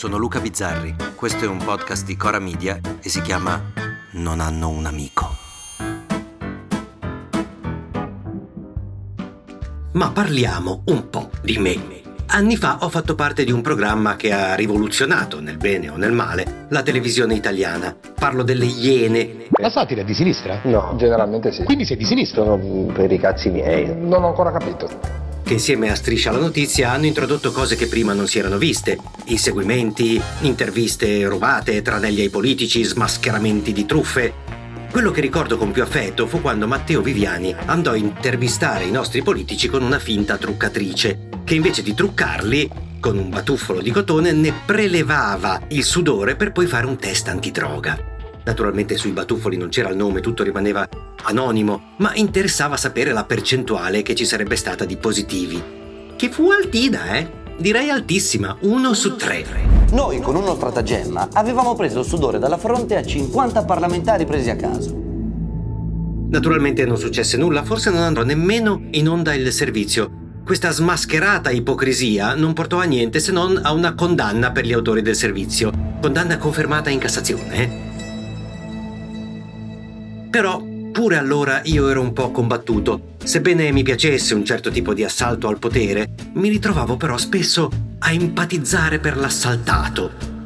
sono Luca Bizzarri, questo è un podcast di Cora Media e si chiama Non hanno un amico. Ma parliamo un po' di me. Anni fa ho fatto parte di un programma che ha rivoluzionato, nel bene o nel male, la televisione italiana. Parlo delle Iene. La satira è di sinistra? No, generalmente sì. Quindi sei di sinistra? Sono per i cazzi miei. Non ho ancora capito. Che insieme a Striscia la Notizia hanno introdotto cose che prima non si erano viste. Inseguimenti, interviste rubate, tranelli ai politici, smascheramenti di truffe. Quello che ricordo con più affetto fu quando Matteo Viviani andò a intervistare i nostri politici con una finta truccatrice, che invece di truccarli, con un batuffolo di cotone, ne prelevava il sudore per poi fare un test antidroga. Naturalmente sui batuffoli non c'era il nome, tutto rimaneva anonimo, ma interessava sapere la percentuale che ci sarebbe stata di positivi. Che fu altina, eh? Direi altissima, uno su tre. Noi con uno stratagemma avevamo preso il sudore dalla fronte a 50 parlamentari presi a caso. Naturalmente non successe nulla, forse non andrò nemmeno in onda il servizio. Questa smascherata ipocrisia non portò a niente se non a una condanna per gli autori del servizio. Condanna confermata in Cassazione. Eh? Però pure allora io ero un po' combattuto. Sebbene mi piacesse un certo tipo di assalto al potere, mi ritrovavo però spesso a empatizzare per l'assaltato.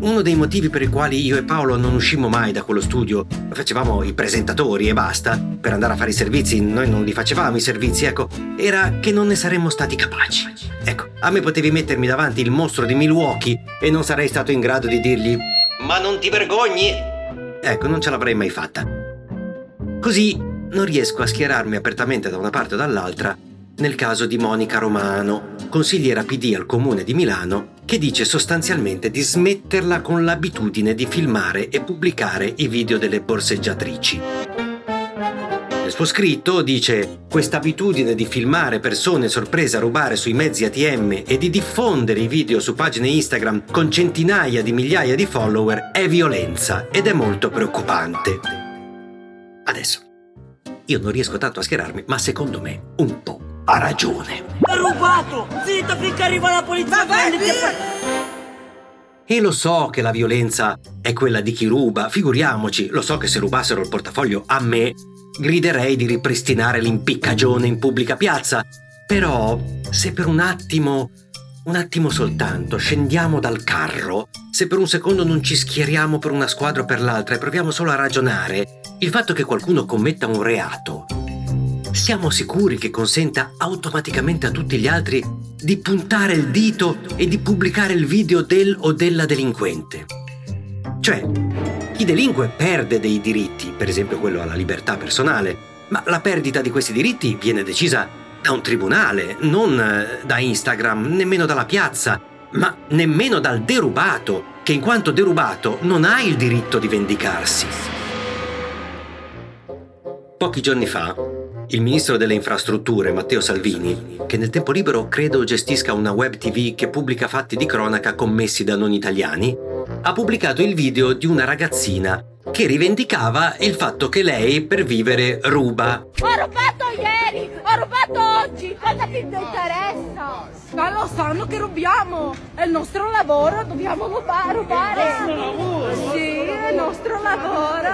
Uno dei motivi per i quali io e Paolo non uscimmo mai da quello studio, facevamo i presentatori e basta, per andare a fare i servizi, noi non li facevamo i servizi, ecco, era che non ne saremmo stati capaci. Ecco, a me potevi mettermi davanti il mostro di Milwaukee e non sarei stato in grado di dirgli Ma non ti vergogni? Ecco, non ce l'avrei mai fatta. Così non riesco a schierarmi apertamente da una parte o dall'altra nel caso di Monica Romano, consigliera PD al comune di Milano, che dice sostanzialmente di smetterla con l'abitudine di filmare e pubblicare i video delle borseggiatrici. Nel suo scritto dice questa abitudine di filmare persone sorprese a rubare sui mezzi ATM e di diffondere i video su pagine Instagram con centinaia di migliaia di follower è violenza ed è molto preoccupante. Adesso, io non riesco tanto a schierarmi, ma secondo me un po' ha ragione. Ha rubato! Zitto finché arriva la polizia! A E lo so che la violenza è quella di chi ruba, figuriamoci, lo so che se rubassero il portafoglio a me, griderei di ripristinare l'impiccagione in pubblica piazza. Però, se per un attimo, un attimo soltanto, scendiamo dal carro, se per un secondo non ci schieriamo per una squadra o per l'altra e proviamo solo a ragionare, il fatto che qualcuno commetta un reato siamo sicuri che consenta automaticamente a tutti gli altri di puntare il dito e di pubblicare il video del o della delinquente. Cioè, chi delinque perde dei diritti, per esempio quello alla libertà personale, ma la perdita di questi diritti viene decisa da un tribunale, non eh, da Instagram, nemmeno dalla piazza, ma nemmeno dal derubato, che in quanto derubato non ha il diritto di vendicarsi. Pochi giorni fa, il ministro delle infrastrutture, Matteo Salvini, che nel tempo libero credo gestisca una web tv che pubblica fatti di cronaca commessi da non italiani, ha pubblicato il video di una ragazzina che rivendicava il fatto che lei per vivere ruba. Ho rubato ieri, ho rubato oggi, cosa ti interessa? Ma lo sanno che rubiamo, è il nostro lavoro, dobbiamo rubare, rubare. È il nostro lavoro. Sì, è il nostro lavoro.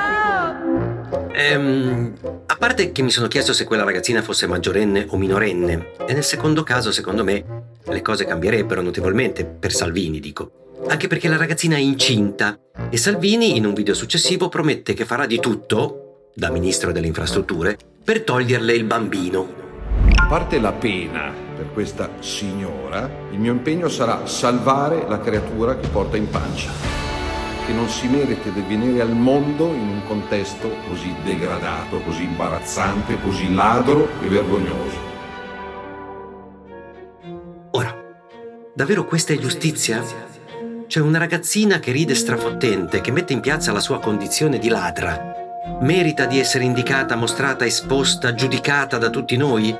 Ehm, a parte che mi sono chiesto se quella ragazzina fosse maggiorenne o minorenne, e nel secondo caso, secondo me, le cose cambierebbero notevolmente, per Salvini dico. Anche perché la ragazzina è incinta e Salvini in un video successivo promette che farà di tutto, da ministro delle infrastrutture, per toglierle il bambino. A parte la pena per questa signora, il mio impegno sarà salvare la creatura che porta in pancia, che non si merita di venire al mondo in un contesto così degradato, così imbarazzante, così ladro e vergognoso. Ora, davvero questa è giustizia? C'è una ragazzina che ride strafottente, che mette in piazza la sua condizione di ladra. Merita di essere indicata, mostrata, esposta, giudicata da tutti noi?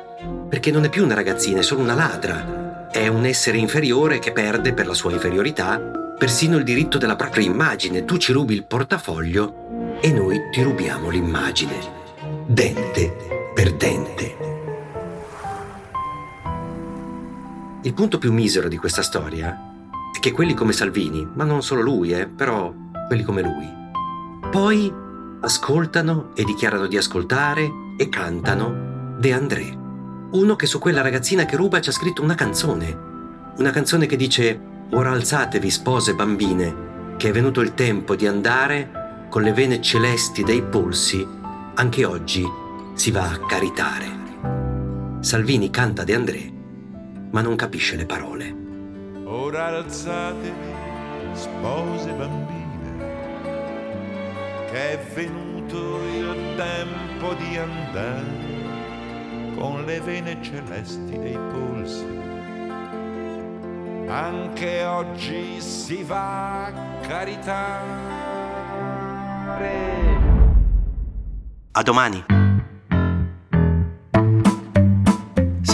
Perché non è più una ragazzina, è solo una ladra. È un essere inferiore che perde per la sua inferiorità persino il diritto della propria immagine. Tu ci rubi il portafoglio e noi ti rubiamo l'immagine. Dente per dente. Il punto più misero di questa storia che quelli come Salvini, ma non solo lui, eh, però quelli come lui. Poi ascoltano e dichiarano di ascoltare e cantano De André, uno che su quella ragazzina che ruba ci ha scritto una canzone, una canzone che dice Ora alzatevi spose bambine, che è venuto il tempo di andare con le vene celesti dei polsi, anche oggi si va a caritare. Salvini canta De André, ma non capisce le parole. Ora alzatevi, spose bambine, che è venuto il tempo di andare con le vene celesti dei polsi. Anche oggi si va a caritare. A domani!